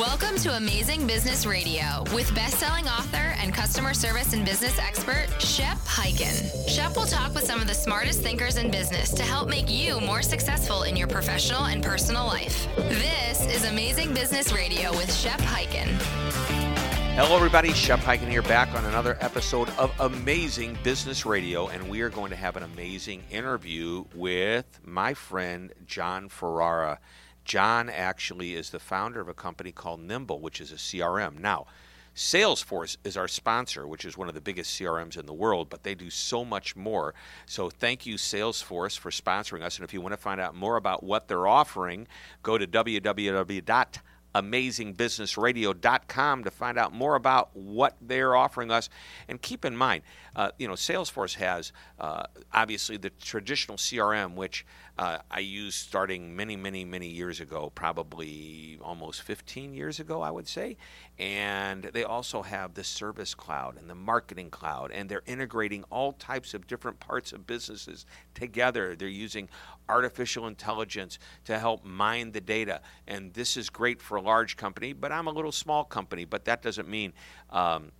Welcome to Amazing Business Radio with best-selling author and customer service and business expert Shep Hyken. Shep will talk with some of the smartest thinkers in business to help make you more successful in your professional and personal life. This is Amazing Business Radio with Shep Hyken. Hello, everybody. Shep Hyken here, back on another episode of Amazing Business Radio, and we are going to have an amazing interview with my friend Jon Ferrara. Jon actually is the founder of a company called Nimble, which is a CRM. Now, Salesforce is our sponsor, which is one of the biggest CRMs in the world, but they do so much more. So thank you, Salesforce, for sponsoring us. And if you want to find out more about what they're offering, go to www.amazingbusinessradio.com to find out more about what they're offering us. And keep in mind, uh, you know, Salesforce has uh, obviously the traditional CRM, which uh, I used starting many, many, many years ago, probably almost 15 years ago, I would say. And they also have the Service Cloud and the Marketing Cloud, and they're integrating all types of different parts of businesses together. They're using artificial intelligence to help mine the data. And this is great for a large company, but I'm a little small company, but that doesn't mean. Um,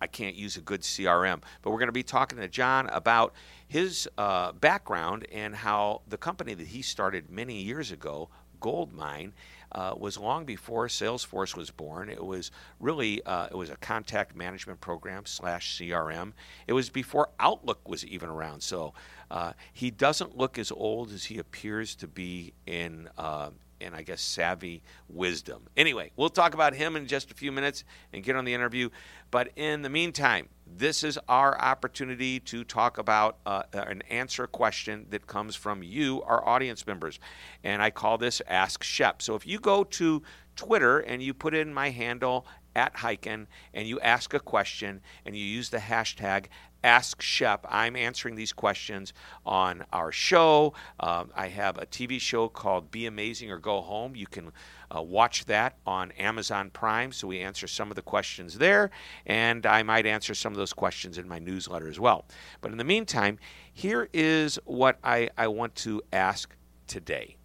I can't use a good CRM. But we're going to be talking to Jon about his uh, background and how the company that he started many years ago, Goldmine, uh, was long before Salesforce was born. It was really uh, it was a contact management program slash CRM. It was before Outlook was even around. So uh, he doesn't look as old as he appears to be in uh, and I guess savvy wisdom. Anyway, we'll talk about him in just a few minutes and get on the interview. But in the meantime, this is our opportunity to talk about uh, and answer a question that comes from you, our audience members. And I call this Ask Shep. So if you go to Twitter and you put in my handle at Hyken and you ask a question and you use the hashtag Ask Shep. I'm answering these questions on our show. Um, I have a TV show called Be Amazing or Go Home. You can uh, watch that on Amazon Prime. So we answer some of the questions there, and I might answer some of those questions in my newsletter as well. But in the meantime, here is what I, I want to ask today.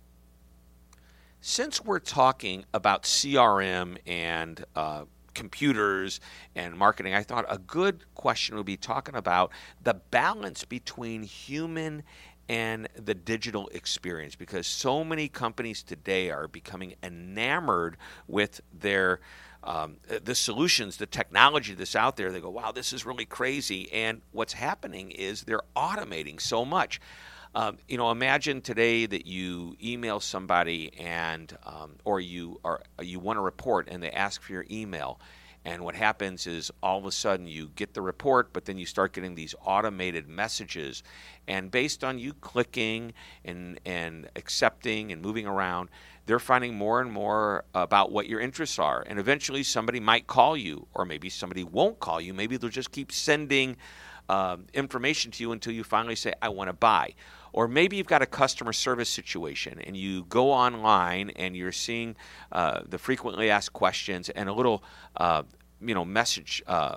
Since we're talking about CRM and uh, computers and marketing, I thought a good question would be talking about the balance between human and the digital experience because so many companies today are becoming enamored with their um, the solutions, the technology that's out there. They go, wow, this is really crazy. And what's happening is they're automating so much. Um, you know, imagine today that you email somebody and um, or you are you want a report and they ask for your email. And what happens is all of a sudden you get the report, but then you start getting these automated messages. And based on you clicking and, and accepting and moving around, they're finding more and more about what your interests are. And eventually somebody might call you, or maybe somebody won't call you. Maybe they'll just keep sending um, information to you until you finally say, I want to buy. Or maybe you've got a customer service situation and you go online and you're seeing uh, the frequently asked questions and a little uh, you know message uh,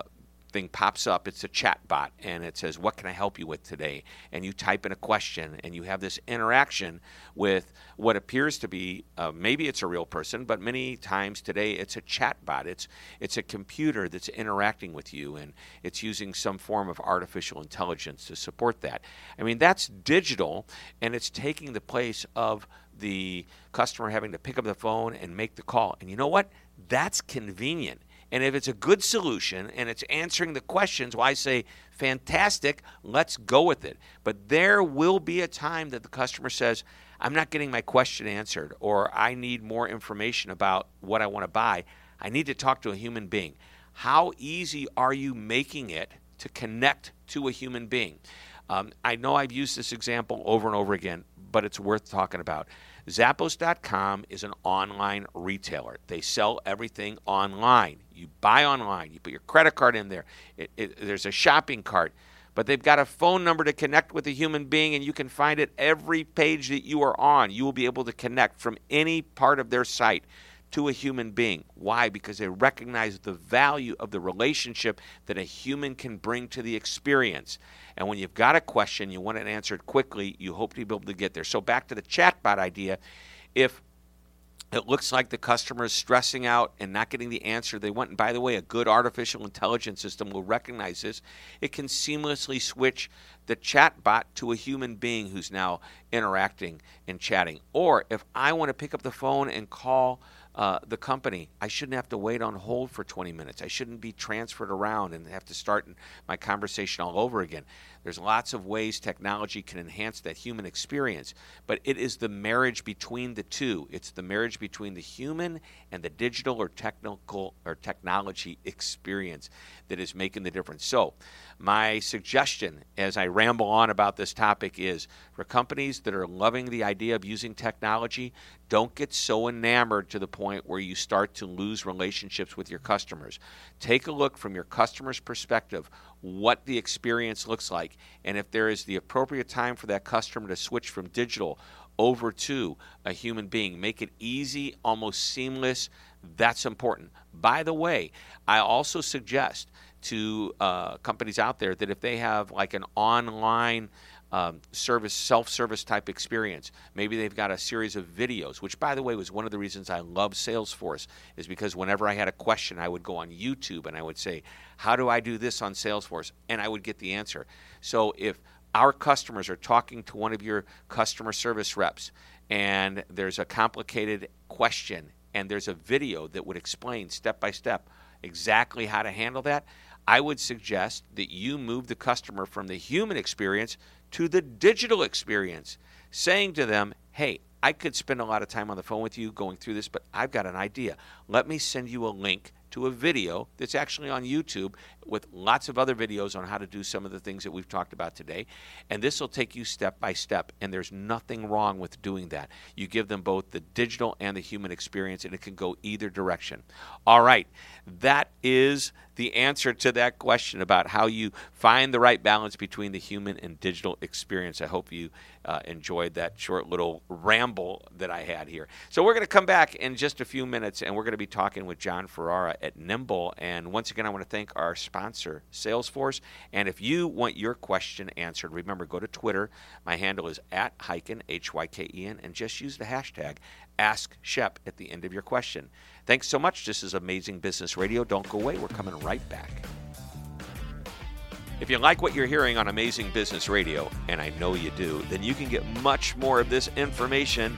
thing pops up. It's a chat bot and it says, What can I help you with today? And you type in a question and you have this interaction with what appears to be uh, maybe it's a real person, but many times today it's a chat bot. It's, it's a computer that's interacting with you and it's using some form of artificial intelligence to support that. I mean, that's digital and it's taking the place of the customer having to pick up the phone and make the call. And you know what? That's convenient. And if it's a good solution and it's answering the questions, well, I say, fantastic, let's go with it. But there will be a time that the customer says, I'm not getting my question answered, or I need more information about what I want to buy. I need to talk to a human being. How easy are you making it to connect to a human being? Um, I know I've used this example over and over again, but it's worth talking about. Zappos.com is an online retailer. They sell everything online. You buy online, you put your credit card in there, it, it, there's a shopping cart. But they've got a phone number to connect with a human being, and you can find it every page that you are on. You will be able to connect from any part of their site to a human being. Why? Because they recognize the value of the relationship that a human can bring to the experience. And when you've got a question, you want it answered quickly, you hope to be able to get there. So back to the chatbot idea. If it looks like the customer is stressing out and not getting the answer they want. And by the way, a good artificial intelligence system will recognize this. It can seamlessly switch the chatbot to a human being who's now interacting and chatting. Or if I want to pick up the phone and call uh, the company, I shouldn't have to wait on hold for 20 minutes. I shouldn't be transferred around and have to start my conversation all over again. There's lots of ways technology can enhance that human experience, but it is the marriage between the two. It's the marriage between the human and the digital or technical or technology experience that is making the difference. So, my suggestion as I ramble on about this topic is for companies that are loving the idea of using technology, don't get so enamored to the point where you start to lose relationships with your customers. Take a look from your customer's perspective what the experience looks like, and if there is the appropriate time for that customer to switch from digital over to a human being, make it easy, almost seamless. That's important. By the way, I also suggest to uh, companies out there that if they have like an online um, service, self-service type experience. Maybe they've got a series of videos, which, by the way, was one of the reasons I love Salesforce, is because whenever I had a question, I would go on YouTube and I would say, "How do I do this on Salesforce?" and I would get the answer. So if our customers are talking to one of your customer service reps and there's a complicated question and there's a video that would explain step by step exactly how to handle that, I would suggest that you move the customer from the human experience to the digital experience, saying to them, hey, I could spend a lot of time on the phone with you going through this, but I've got an idea. Let me send you a link to a video that's actually on YouTube with lots of other videos on how to do some of the things that we've talked about today. And this will take you step by step. And there's nothing wrong with doing that. You give them both the digital and the human experience, and it can go either direction. All right. That is the answer to that question about how you find the right balance between the human and digital experience. I hope you uh, enjoyed that short little ramble that I had here. So, we're going to come back in just a few minutes and we're going to be talking with Jon Ferrara at Nimble. And once again, I want to thank our sponsor, Salesforce. And if you want your question answered, remember, go to Twitter. My handle is at Hyken, H Y K E N, and just use the hashtag Ask Shep at the end of your question. Thanks so much. This is Amazing Business Radio. Don't go away. We're coming right back. If you like what you're hearing on Amazing Business Radio, and I know you do, then you can get much more of this information.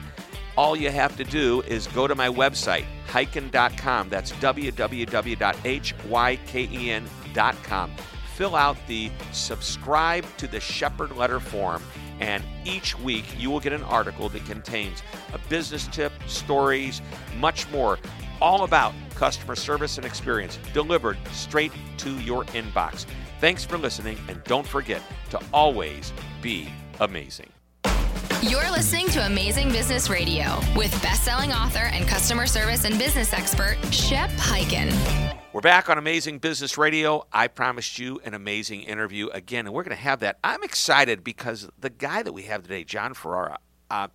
All you have to do is go to my website, hyken.com. That's www.hyken.com. Fill out the subscribe to the Shepherd letter form, and each week you will get an article that contains a business tip, stories, much more, all about customer service and experience delivered straight to your inbox. Thanks for listening, and don't forget to always be amazing. You're listening to Amazing Business Radio with best-selling author and customer service and business expert Shep Hyken. We're back on Amazing Business Radio. I promised you an amazing interview again, and we're going to have that. I'm excited because the guy that we have today, Jon Ferrara. Uh,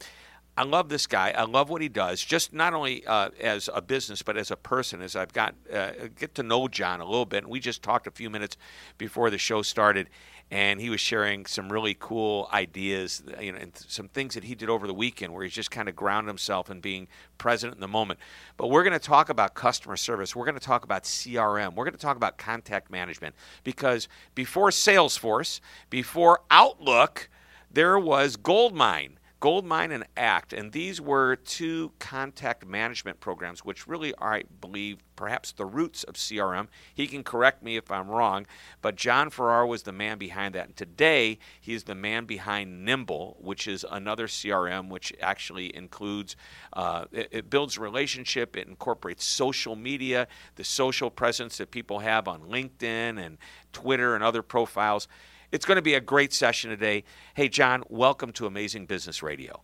I love this guy. I love what he does. Just not only uh, as a business, but as a person. As I've got uh, get to know Jon a little bit, and we just talked a few minutes before the show started, and he was sharing some really cool ideas, you know, and some things that he did over the weekend, where he's just kind of grounded himself and being present in the moment. But we're going to talk about customer service. We're going to talk about CRM. We're going to talk about contact management because before Salesforce, before Outlook, there was Goldmine Goldmine and ACT, and these were two contact management programs, which really are, I believe, perhaps the roots of CRM. He can correct me if I'm wrong, but Jon Ferrara was the man behind that. And today, he's the man behind Nimble, which is another CRM, which actually includes, uh, it, it builds relationship, it incorporates social media, the social presence that people have on LinkedIn and Twitter and other profiles. It's going to be a great session today. Hey, Jon, welcome to Amazing Business Radio.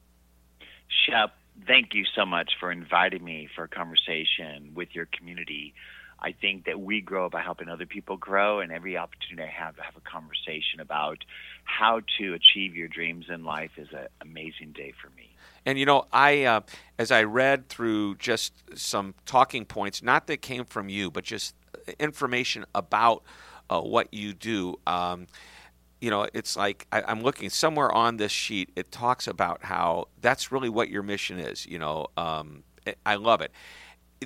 Shep, thank you so much for inviting me for a conversation with your community. I think that we grow by helping other people grow, and every opportunity I have to have a conversation about how to achieve your dreams in life is an amazing day for me. And you know, I uh, as I read through just some talking points, not that came from you, but just information about uh, what you do. Um, you know, it's like I, am looking somewhere on this sheet. It talks about how that's really what your mission is. You know, um, I love it.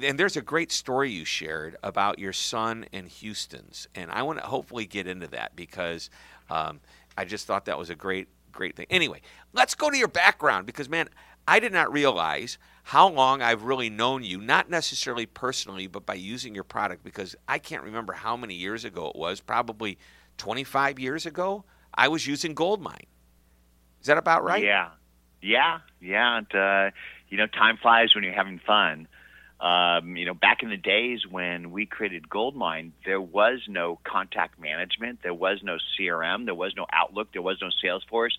And there's a great story you shared about your son and Houston's, and I want to hopefully get into that because um, I just thought that was a great, great thing. Anyway, let's go to your background because, man, I did not realize how long I've really known you, not necessarily personally, but by using your product because I can't remember how many years ago it was, probably 25 years ago, I was using Goldmine. Is that about right? Yeah. Yeah. Yeah. And, uh, you know, time flies when you're having fun. Um, you know, back in the days when we created Goldmine, there was no contact management, there was no CRM, there was no Outlook, there was no Salesforce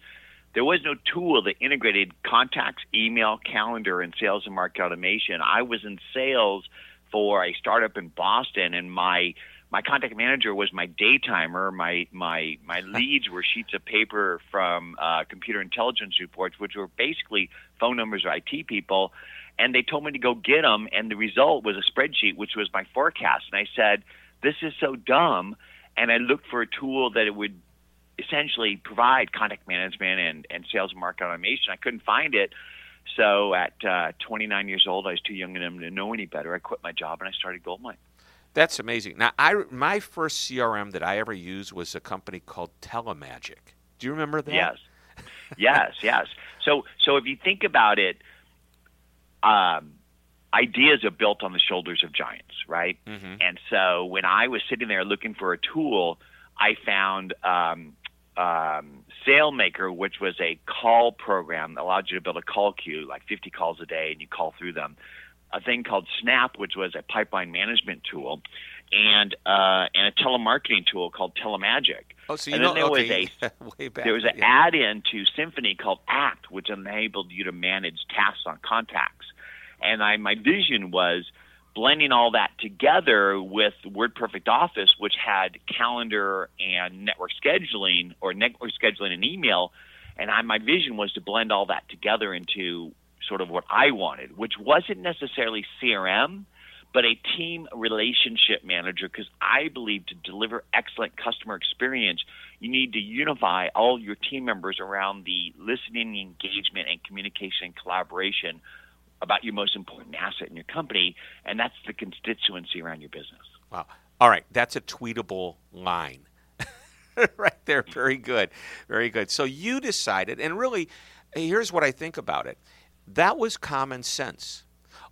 there was no tool that integrated contacts, email, calendar, and sales and market automation. I was in sales for a startup in Boston, and my my contact manager was my daytimer. My my my leads were sheets of paper from uh, computer intelligence reports, which were basically phone numbers of IT people. And they told me to go get them, and the result was a spreadsheet, which was my forecast. And I said, "This is so dumb." And I looked for a tool that it would essentially provide contact management and, and sales and market automation. I couldn't find it. So at uh, 29 years old, I was too young to know any better. I quit my job and I started Goldmine. That's amazing. Now, I my first CRM that I ever used was a company called Telemagic. Do you remember that? Yes, yes, yes. So, so if you think about it, um, ideas are built on the shoulders of giants, right? Mm-hmm. And so, when I was sitting there looking for a tool, I found um, um, SaleMaker, which was a call program that allowed you to build a call queue, like 50 calls a day, and you call through them. A thing called Snap, which was a pipeline management tool, and uh, and a telemarketing tool called Telemagic. Oh, so you and know, then there okay. was a way back, there was an yeah. add-in to Symphony called Act, which enabled you to manage tasks on contacts. And I, my vision was blending all that together with WordPerfect Office, which had calendar and network scheduling or network scheduling and email. And I, my vision was to blend all that together into sort of what I wanted, which wasn't necessarily CRM, but a team relationship manager because I believe to deliver excellent customer experience, you need to unify all your team members around the listening, engagement, and communication and collaboration about your most important asset in your company, and that's the constituency around your business. Wow. All right, that's a tweetable line. right there. Very good. Very good. So you decided, and really, here's what I think about it that was common sense.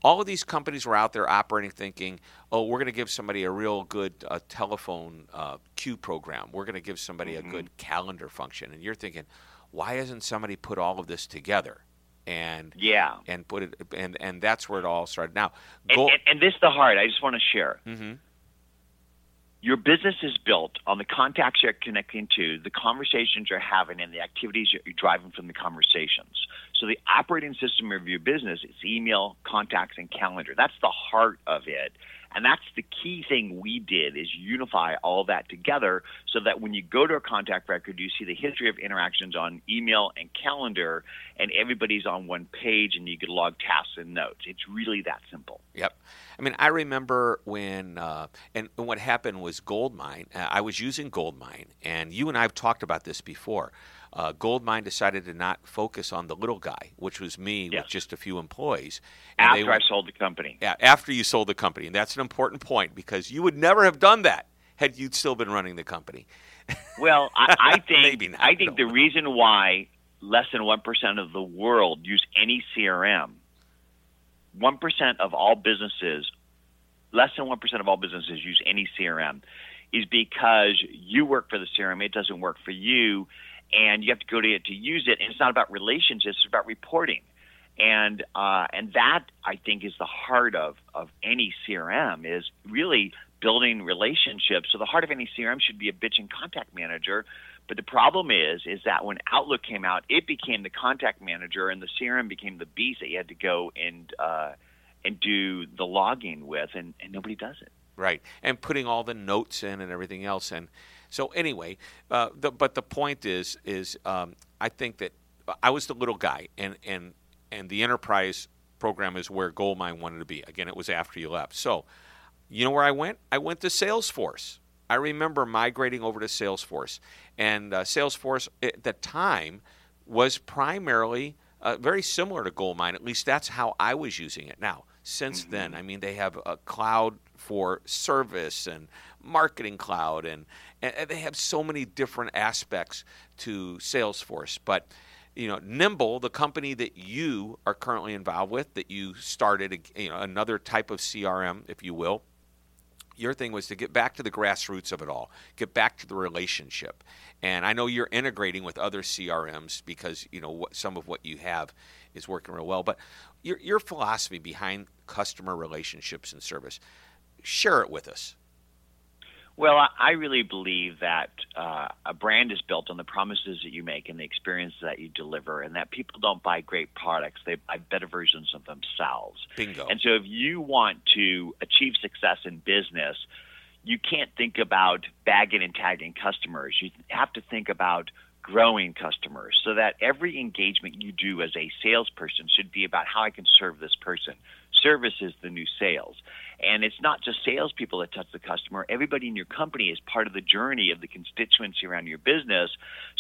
All of these companies were out there operating, thinking, oh, we're going to give somebody a real good uh, telephone uh, queue program. We're going to give somebody mm-hmm. a good calendar function. And you're thinking, why hasn't somebody put all of this together? and yeah, and put it and and that's where it all started. Now, go, and, and, and, this is the heart. I just want to share. Mm-hmm. Your business is built on the contacts you're connecting to, the conversations you're having, and the activities you're driving from the conversations. So the operating system of your business is email, contacts, and calendar. That's the heart of it. And that's the key thing we did is unify all that together so that when you go to a contact record, you see the history of interactions on email and calendar, and everybody's on one page, and you can log tasks and notes. It's really that simple. Yep. I mean, I remember when, uh, and what happened was Goldmine. Uh, I was using Goldmine, and you and I have talked about this before uh, Goldmine decided to not focus on the little guy, which was me yes. with just a few employees. And after went, I sold the company. Yeah, after you sold the company. And that's an important point because you would never have done that had you still been running the company. Well, I, I think not, I think the reason why less than one percent of the world use any CRM, one percent of all businesses, less than one percent of all businesses use any CRM, is because you work for the CRM. It doesn't work for you and you have to go to it to use it. And it's not about relationships; it's about reporting. And uh, and that I think is the heart of of any CRM is really building relationships. So the heart of any CRM should be a bitch and contact manager. But the problem is, is that when Outlook came out, it became the contact manager, and the CRM became the beast that you had to go and uh, and do the logging with, and, and nobody does it. Right, and putting all the notes in and everything else, and so anyway, uh, the, but the point is, is um, I think that I was the little guy, and and and the enterprise program is where Goldmine wanted to be. Again, it was after you left. So, you know where I went? I went to Salesforce. I remember migrating over to Salesforce, and uh, Salesforce at the time was primarily uh, very similar to Goldmine. At least that's how I was using it. Now, since Mhm. then. I mean, they have a cloud for service and marketing cloud, and, and they have so many different aspects to Salesforce. But you know, Nimble, the company that you are currently involved with, that you started, you know, another type of CRM, if you will. Your thing was to get back to the grassroots of it all, get back to the relationship. And I know you're integrating with other CRMs because you know what, some of what you have is working real well. But your your philosophy behind customer relationships and service, share it with us. Well, I- I really believe that uh, a brand is built on the promises that you make and the experience that you deliver, and that people don't buy great products; they buy better versions of themselves. Bingo. And so, if you want to achieve success in business, you can't think about bagging and tagging customers. You have to think about growing customers so that every engagement you do as a salesperson should be about how I can serve this person. Service is the new sales. And it's not just salespeople that touch the customer. Everybody in your company is part of the journey of the constituency around your business.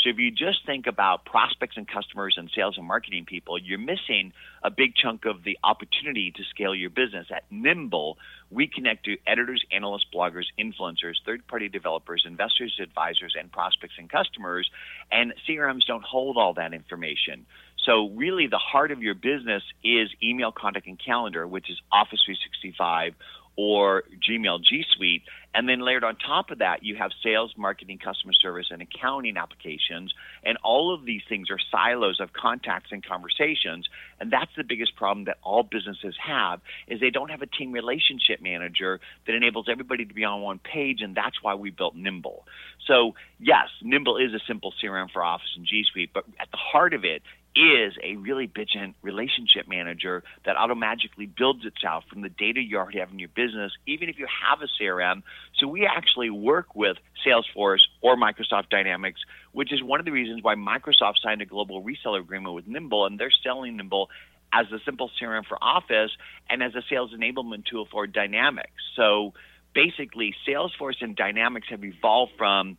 So if you just think about prospects and customers and sales and marketing people, you're missing a big chunk of the opportunity to scale your business. At Nimble, we connect to editors, analysts, bloggers, influencers, third party developers, investors, advisors, and prospects and customers. And CRMs don't hold all that information. So, really, the heart of your business is email, contact, and calendar, which is Office 365 or Gmail G Suite. And then layered on top of that, you have sales, marketing, customer service, and accounting applications. And all of these things are silos of contacts and conversations. And that's the biggest problem that all businesses have is they don't have a team relationship manager that enables everybody to be on one page. And that's why we built Nimble. So yes, Nimble is a simple CRM for Office and G Suite, but at the heart of it is a really bitchin' relationship manager that automatically builds itself from the data you already have in your business, even if you have a CRM. So we actually work with Salesforce or Microsoft Dynamics, which is one of the reasons why Microsoft signed a global reseller agreement with Nimble, and they're selling Nimble as a simple CRM for Office and as a sales enablement tool for Dynamics. So basically, Salesforce and Dynamics have evolved from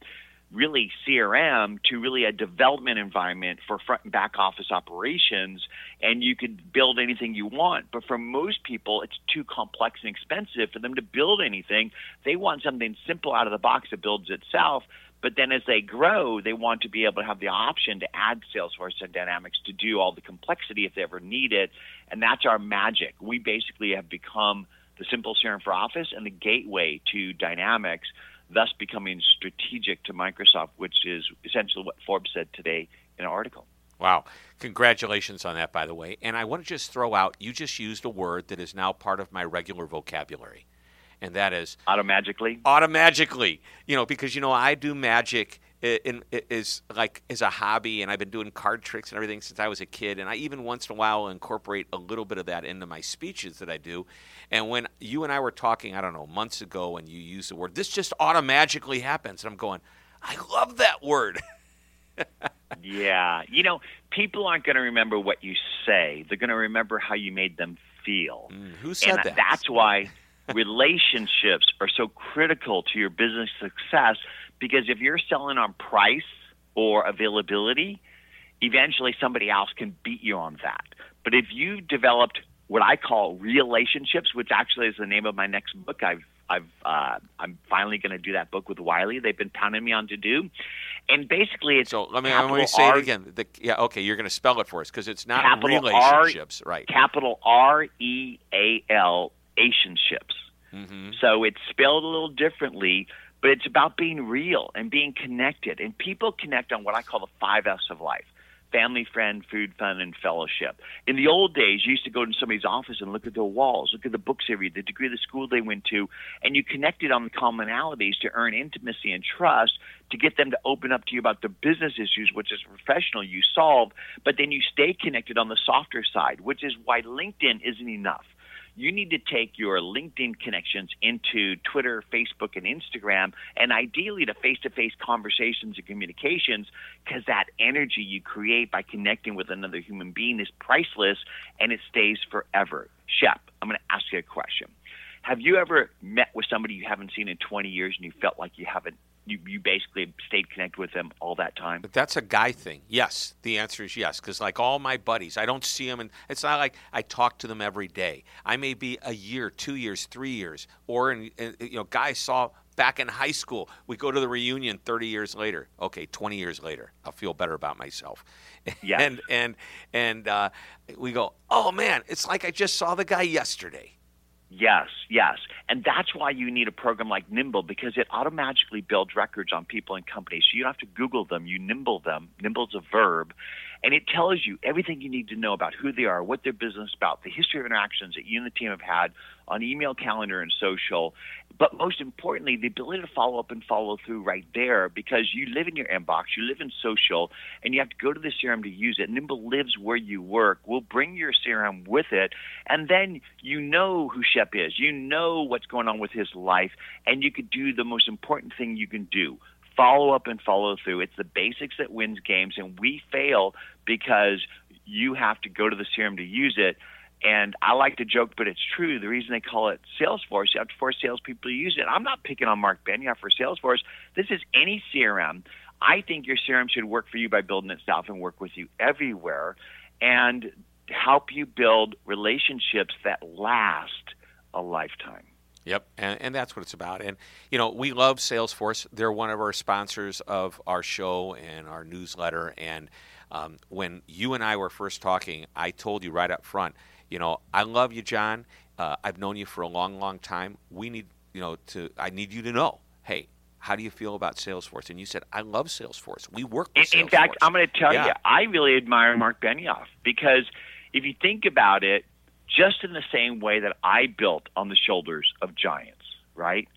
really CRM to really a development environment for front and back office operations. And you could build anything you want. But for most people, it's too complex and expensive for them to build anything. They want something simple out of the box that builds itself. But then as they grow, they want to be able to have the option to add Salesforce and Dynamics to do all the complexity if they ever need it. And that's our magic. We basically have become the simple CRM for Office and the gateway to Dynamics thus becoming strategic to Microsoft, which is essentially what Forbes said today in an article. Wow. Congratulations on that, by the way. And I want to just throw out you just used a word that is now part of my regular vocabulary, and that is automagically. Automagically. You know, because, you know, I do magic in, is like as a hobby, and I've been doing card tricks and everything since I was a kid. And I even once in a while incorporate a little bit of that into my speeches that I do. And when you and I were talking, I don't know, months ago, and you used the word, this just automatically happens. And I'm going, I love that word. yeah. You know, people aren't going to remember what you say, they're going to remember how you made them feel. Mm, who said and that? That's why relationships are so critical to your business success because if you're selling on price or availability, eventually somebody else can beat you on that. But if you developed what I call relationships, which actually is the name of my next book, I've I've uh, I'm finally going to do that book with Wiley. They've been pounding me on to do, and basically it's so. Let me let me say R, it again. The, yeah, okay, you're going to spell it for us because it's not capital relationships, R, right? Capital R E A L Asianships. Mm-hmm. So it's spelled a little differently, but it's about being real and being connected. And people connect on what I call the five F's of life family, friend, food, fun, and fellowship. In the old days, you used to go to somebody's office and look at their walls, look at the books they read, the degree of the school they went to, and you connected on the commonalities to earn intimacy and trust to get them to open up to you about the business issues, which is professional you solve, but then you stay connected on the softer side, which is why LinkedIn isn't enough you need to take your LinkedIn connections into Twitter, Facebook, and Instagram, and ideally to face to face conversations and communications, because that energy you create by connecting with another human being is priceless and it stays forever. Shep, I'm going to ask you a question. Have you ever met with somebody you haven't seen in 20 years and you felt like you haven't you, you basically stayed connected with them all that time? But that's a guy thing. Yes, the answer is yes. Because like all my buddies, I don't see them, and it's not like I talk to them every day. I may be a year, two years, three years, or in, in, you know, guys saw back in high school. We go to the reunion 30 years later. Okay, 20 years later, I'll feel better about myself. Yeah. and and and uh, we go, oh man, it's like I just saw the guy yesterday. Yes, yes. And that's why you need a program like Nimble because it automatically builds records on people and companies. So you don't have to Google them, you nimble them. Nimble's a verb. And it tells you everything you need to know about who they are, what their business is about, the history of interactions that you and the team have had on email, calendar, and social. But most importantly, the ability to follow up and follow through right there because you live in your inbox, you live in social, and you have to go to the CRM to use it. Nimble lives where you work. We'll bring your CRM with it, and then you know who Shep is. You know what's going on with his life, and you could do the most important thing you can do follow up and follow through. It's the basics that wins games, and we fail because you have to go to the CRM to use it. And I like to joke, but it's true. The reason they call it Salesforce, you have to force salespeople to use it. I'm not picking on Mark Benioff for Salesforce. This is any CRM. I think your CRM should work for you by building itself and work with you everywhere and help you build relationships that last a lifetime. Yep, and, and that's what it's about. And you know, we love Salesforce. They're one of our sponsors of our show and our newsletter. And um, when you and I were first talking, I told you right up front, you know, I love you, Jon. Uh, I've known you for a long, long time. We need, you know, to. I need you to know, hey, how do you feel about Salesforce? And you said, I love Salesforce. We work with in, Salesforce. in fact, I'm going to tell Yeah. you, I really admire Mark Benioff because if you think about it, just in the same way that I built on the shoulders of giants, right?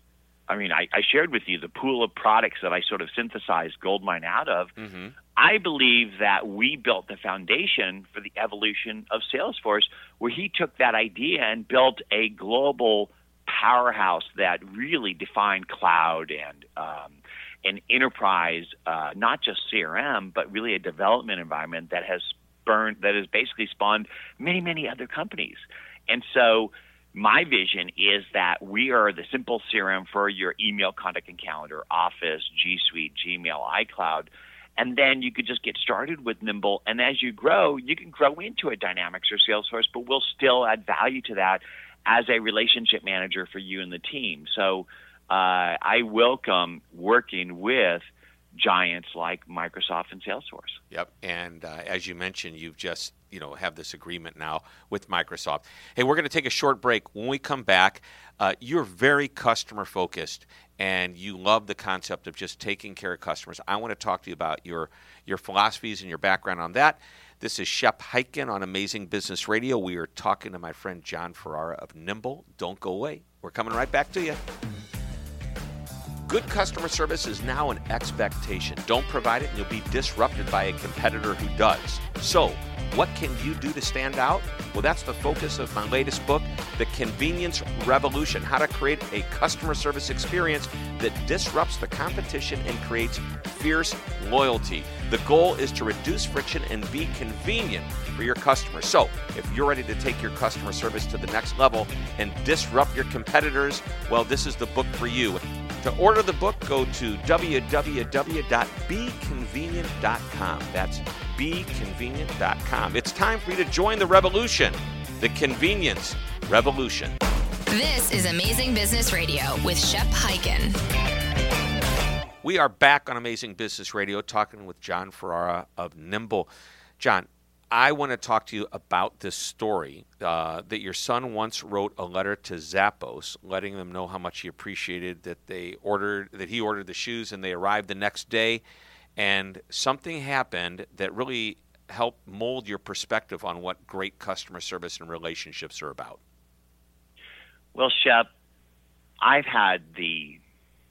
I mean, I, I shared with you the pool of products that I sort of synthesized Goldmine out of. Mhm. I believe that we built the foundation for the evolution of Salesforce, where he took that idea and built a global powerhouse that really defined cloud and um, an enterprise, uh, not just CRM, but really a development environment that has burned, that has basically spawned many, many other companies. And so, my vision is that we are the simple CRM for your email, contact, and calendar, Office, G Suite, Gmail, iCloud. And then you could just get started with Nimble. And as you grow, you can grow into a Dynamics or Salesforce, but we'll still add value to that as a relationship manager for you and the team. So uh, I welcome working with giants like Microsoft and Salesforce. Yep. And uh, as you mentioned, you've just you know have this agreement now with Microsoft. Hey, we're going to take a short break. When we come back, uh, you're very customer focused, and you love the concept of just taking care of customers. I want to talk to you about your your philosophies and your background on that. This is Shep Hyken on Amazing Business Radio. We are talking to my friend Jon Ferrara of Nimble. Don't go away. We're coming right back to you. Good customer service is now an expectation. Don't provide it and you'll be disrupted by a competitor who does. So, what can you do to stand out? Well, that's the focus of my latest book, The Convenience Revolution How to Create a Customer Service Experience that Disrupts the Competition and Creates Fierce Loyalty. The goal is to reduce friction and be convenient for your customers. So, if you're ready to take your customer service to the next level and disrupt your competitors, well, this is the book for you. To order the book, go to www.beconvenient.com. That's beconvenient.com. It's time for you to join the revolution, the convenience revolution. This is Amazing Business Radio with Shep Hyken. We are back on Amazing Business Radio talking with Jon Ferrara of Nimble. Jon, I want to talk to you about this story uh, that your son once wrote a letter to Zappos, letting them know how much he appreciated that they ordered that he ordered the shoes and they arrived the next day, and something happened that really helped mold your perspective on what great customer service and relationships are about. Well, Shep, I've had the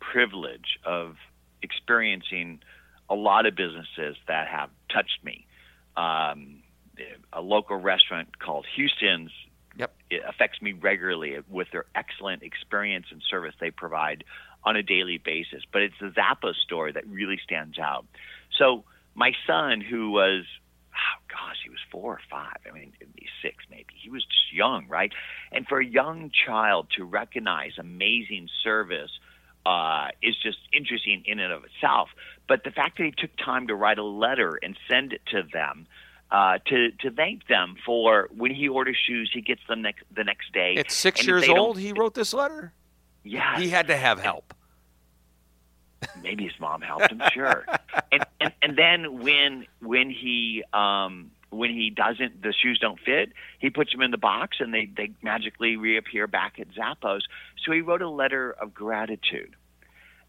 privilege of experiencing a lot of businesses that have touched me. Um, a local restaurant called Houston's Yep. it affects me regularly with their excellent experience and service they provide on a daily basis. But it's the Zappos story that really stands out. So my son, who was, oh gosh, he was four or five. I mean, six maybe. He was just young, right? And for a young child to recognize amazing service uh, is just interesting in and of itself. But the fact that he took time to write a letter and send it to them uh, to to thank them for when he orders shoes, he gets them next the next day. At six years old, he wrote this letter. Yeah, he had to have help. Maybe his mom helped him, sure. and, and and then when when he um, when he doesn't, the shoes don't fit. He puts them in the box, and they they magically reappear back at Zappos. So he wrote a letter of gratitude.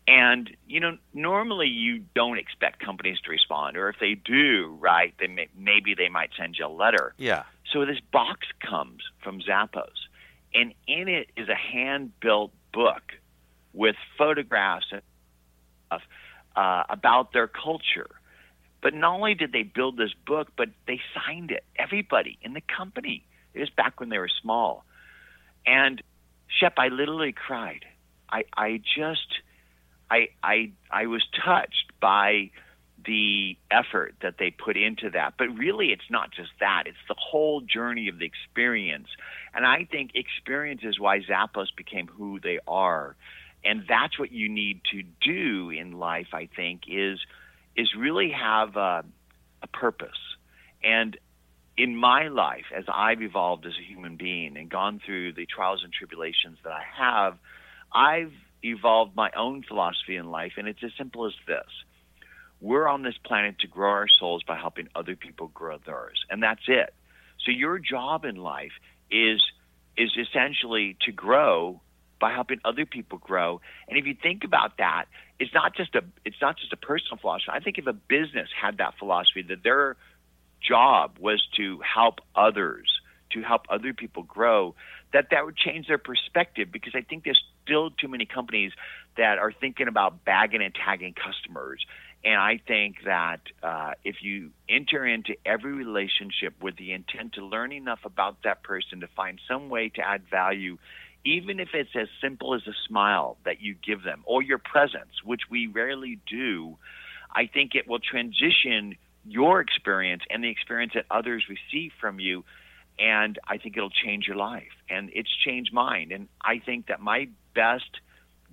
And you know, normally you don't expect companies to respond, or if they do, right, they may, maybe they might send you a letter. Yeah. So this box comes from Zappos, and in it is a hand-built book with photographs of, uh, about their culture. But not only did they build this book, but they signed it. Everybody in the company. It was back when they were small, and Shep, I literally cried. I I just I I I was touched by the effort that they put into that. But really, it's not just that; it's the whole journey of the experience. And I think experience is why Zappos became who they are, and that's what you need to do in life. I think is is really have a, a purpose. And in my life, as I've evolved as a human being and gone through the trials and tribulations that I have, I've evolved my own philosophy in life, and it's as simple as this. We're on this planet to grow our souls by helping other people grow theirs, and that's it. So your job in life is is essentially to grow by helping other people grow. And if you think about that, it's not just a it's not just a personal philosophy. I think if a business had that philosophy that their job was to help others, to help other people grow, that that would change their perspective because I think there's still too many companies that are thinking about bagging and tagging customers. And I think that uh, if you enter into every relationship with the intent to learn enough about that person to find some way to add value, even if it's as simple as a smile that you give them or your presence, which we rarely do, I think it will transition your experience and the experience that others receive from you and I think it'll change your life. And it's changed mine. And I think that my best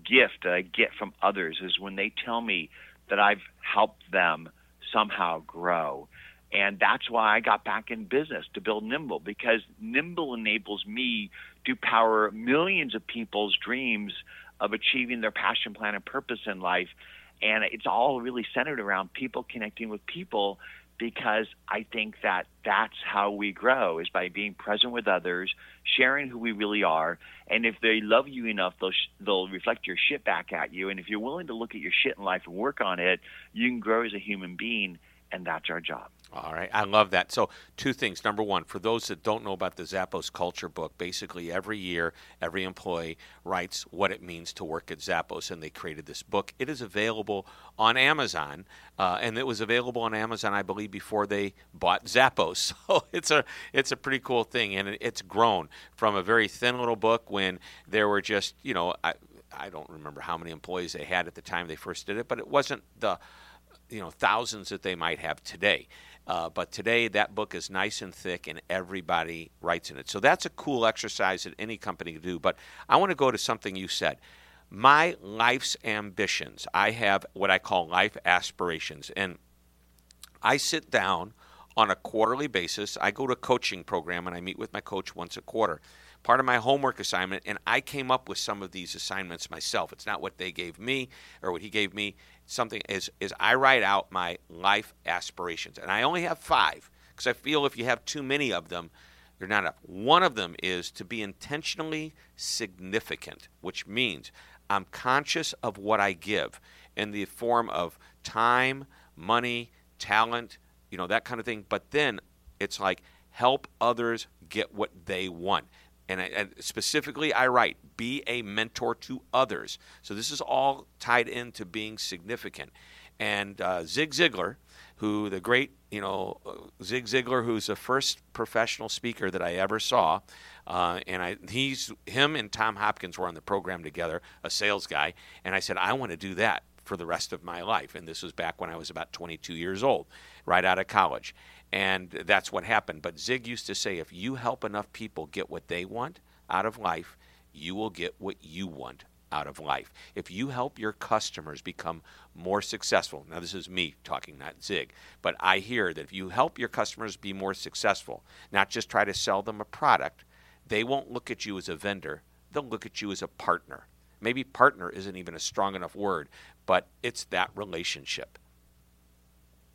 gift that I get from others is when they tell me that I've helped them somehow grow. And that's why I got back in business to build Nimble because Nimble enables me to power millions of people's dreams of achieving their passion, plan, and purpose in life. And it's all really centered around people connecting with people because I think that that's how we grow is by being present with others, sharing who we really are, and if they love you enough, they'll sh- they'll reflect your shit back at you. And if you're willing to look at your shit in life and work on it, you can grow as a human being, and that's our job. All right, I love that. So, two things. Number one, for those that don't know about the Zappos Culture Book, basically every year, every employee writes what it means to work at Zappos, and they created this book. It is available on Amazon, uh, and it was available on Amazon, I believe, before they bought Zappos. So it's a it's a pretty cool thing, and it's grown from a very thin little book when there were just you know I I don't remember how many employees they had at the time they first did it, but it wasn't the you know thousands that they might have today. Uh, but today, that book is nice and thick, and everybody writes in it. So that's a cool exercise that any company can do. But I want to go to something you said. My life's ambitions. I have what I call life aspirations. And I sit down on a quarterly basis. I go to a coaching program and I meet with my coach once a quarter. Part of my homework assignment, and I came up with some of these assignments myself. It's not what they gave me or what he gave me something is is I write out my life aspirations, and I only have five because I feel if you have too many of them, they're not enough. One of them is to be intentionally significant, which means I'm conscious of what I give in the form of time, money, talent, you know that kind of thing. But then it's like help others get what they want and, I, and, specifically I write, be a mentor to others. So this is all tied into being significant. And uh, Zig Ziglar, who the great, you know, uh, Zig Ziglar, who's the first professional speaker that I ever saw, uh, and I, he's him and Tom Hopkins were on the program together, a sales guy, and I said I want to do that for the rest of my life. And this was back when I was about 22 years old, right out of college. And that's what happened. But Zig used to say if you help enough people get what they want out of life, you will get what you want out of life. If you help your customers become more successful, now this is me talking, not Zig, but I hear that if you help your customers be more successful, not just try to sell them a product, they won't look at you as a vendor, they'll look at you as a partner. Maybe partner isn't even a strong enough word, but it's that relationship.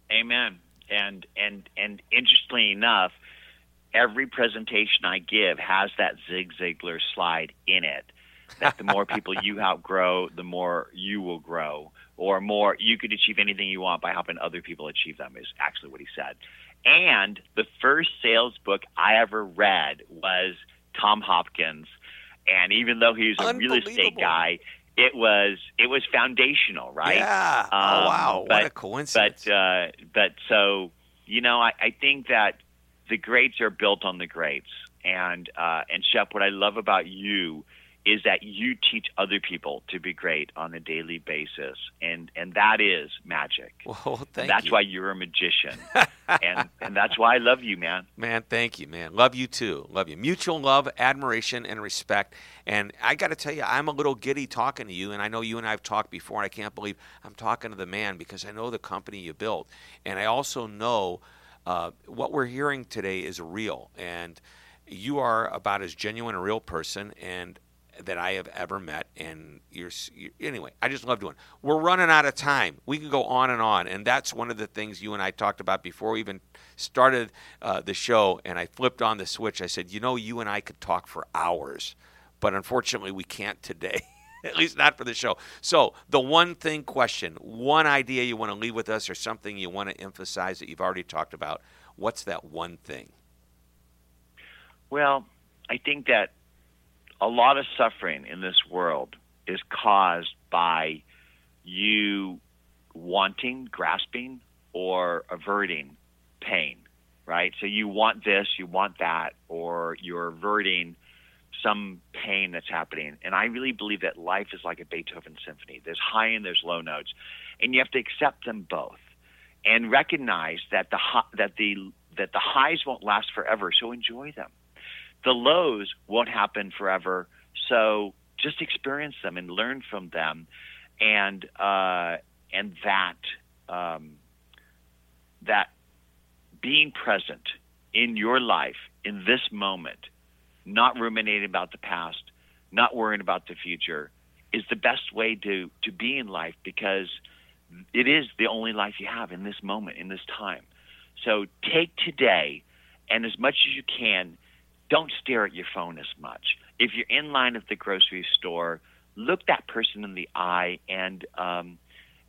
Amen. And and and interestingly enough, every presentation I give has that Zig Ziglar slide in it. That the more people you outgrow, the more you will grow, or more you could achieve anything you want by helping other people achieve them. Is actually what he said. And the first sales book I ever read was Tom Hopkins, and even though he's a real estate guy, it was it was foundational, right? Yeah. Oh, um, oh wow, but, what a coincidence. But uh, but so you know, I, I think that the greats are built on the greats, and uh, and Shep, what I love about you is that you teach other people to be great on a daily basis, and and that is magic. Well, thank that's you. why you're a magician, and and that's why I love you, man. Man, thank you, man. Love you too. Love you. Mutual love, admiration, and respect. And I got to tell you, I'm a little giddy talking to you, and I know you and I have talked before, and I can't believe I'm talking to the man because I know the company you built, and I also know uh, what we're hearing today is real, and you are about as genuine a real person, and that I have ever met. And you're, you, anyway, I just love doing. We're running out of time. We can go on and on, and that's one of the things you and I talked about before we even started uh, the show. And I flipped on the switch. I said, you know, you and I could talk for hours, but unfortunately, we can't today. At least not for the show. So, the one thing question, one idea you want to leave with us, or something you want to emphasize that you've already talked about, what's that one thing? Well, I think that a lot of suffering in this world is caused by you wanting, grasping, or averting pain, right? So you want this, you want that, or you're averting some pain that's happening. And I really believe that life is like a Beethoven symphony. There's high and there's low notes, and you have to accept them both and recognize that the that the that the highs won't last forever. So enjoy them the lows won't happen forever. So just experience them and learn from them, and uh, and that um, that being present in your life in this moment, not ruminating about the past, not worrying about the future, is the best way to to be in life because it is the only life you have in this moment in this time. So take today, and as much as you can don't stare at your phone as much. If you're in line at the grocery store, look that person in the eye and um,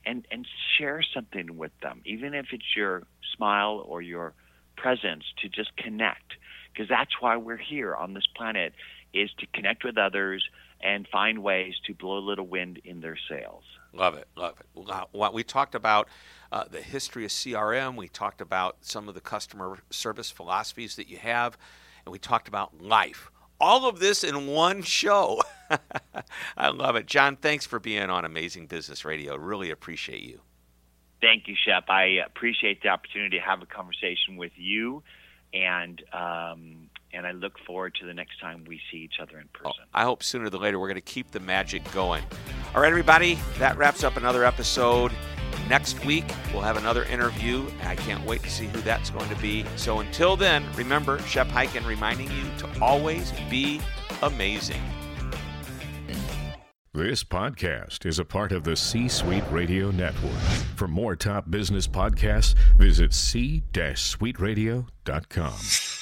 and and share something with them, even if it's your smile or your presence, to just connect. Because that's why we're here on this planet, is to connect with others and find ways to blow a little wind in their sails. Love it, love it. We talked about uh, the history of CRM. We talked about some of the customer service philosophies that you have and we talked about life. All of this in one show. I love it. Jon, thanks for being on Amazing Business Radio. Really appreciate you. Thank you, Shep. I appreciate the opportunity to have a conversation with you, and um, and I look forward to the next time we see each other in oh, person. Oh, I hope sooner than later we're going to keep the magic going. All right, everybody, that wraps up another episode. Next week, we'll have another interview. I can't wait to see who that's going to be. So until then, remember Shep Hyken reminding you to always be amazing. This podcast is a part of the C Suite Radio Network. For more top business podcasts, visit c-suiteradio.com.